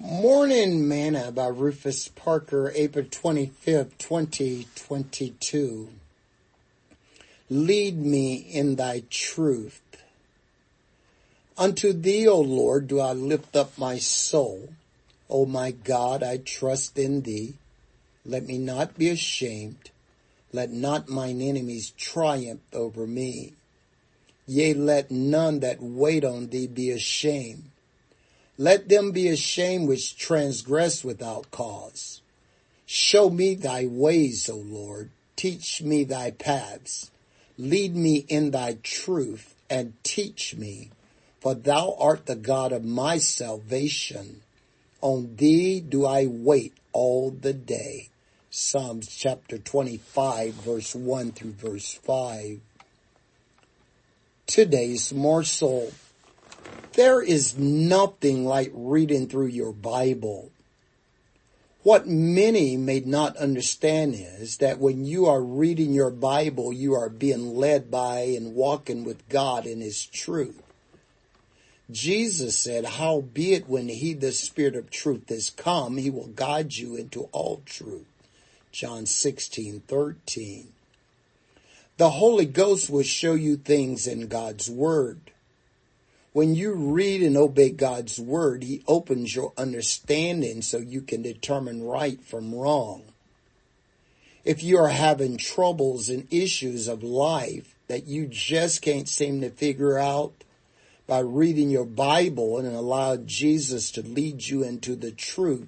Morning Manna by Rufus Parker, April 25th, 2022. Lead me in thy truth. Unto thee, O Lord, do I lift up my soul. O my God, I trust in thee. Let me not be ashamed. Let not mine enemies triumph over me. Yea, let none that wait on thee be ashamed. Let them be ashamed which transgress without cause. Show me thy ways, O Lord. Teach me thy paths. Lead me in thy truth and teach me, for thou art the God of my salvation. On thee do I wait all the day. Psalms chapter 25 verse 1 through verse 5. Today's morsel there is nothing like reading through your Bible. What many may not understand is that when you are reading your Bible, you are being led by and walking with God in His truth. Jesus said, howbeit when he, the spirit of truth is come, he will guide you into all truth. John 16, 13. The Holy Ghost will show you things in God's word. When you read and obey God's word, he opens your understanding so you can determine right from wrong. If you are having troubles and issues of life that you just can't seem to figure out by reading your Bible and allow Jesus to lead you into the truth,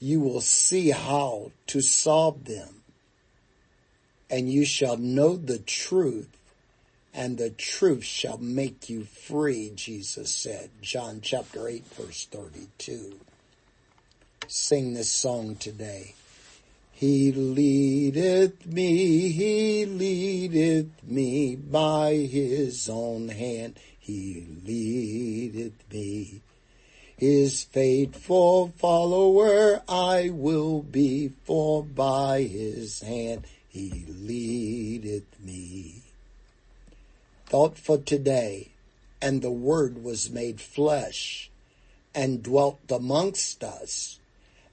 you will see how to solve them. And you shall know the truth and the truth shall make you free, Jesus said. John chapter 8 verse 32. Sing this song today. He leadeth me, he leadeth me by his own hand. He leadeth me. His faithful follower I will be, for by his hand he leadeth me thought for today, and the word was made flesh and dwelt amongst us,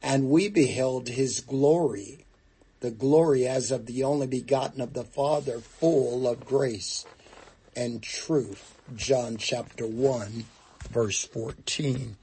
and we beheld his glory, the glory as of the only begotten of the Father, full of grace and truth. John chapter 1 verse 14.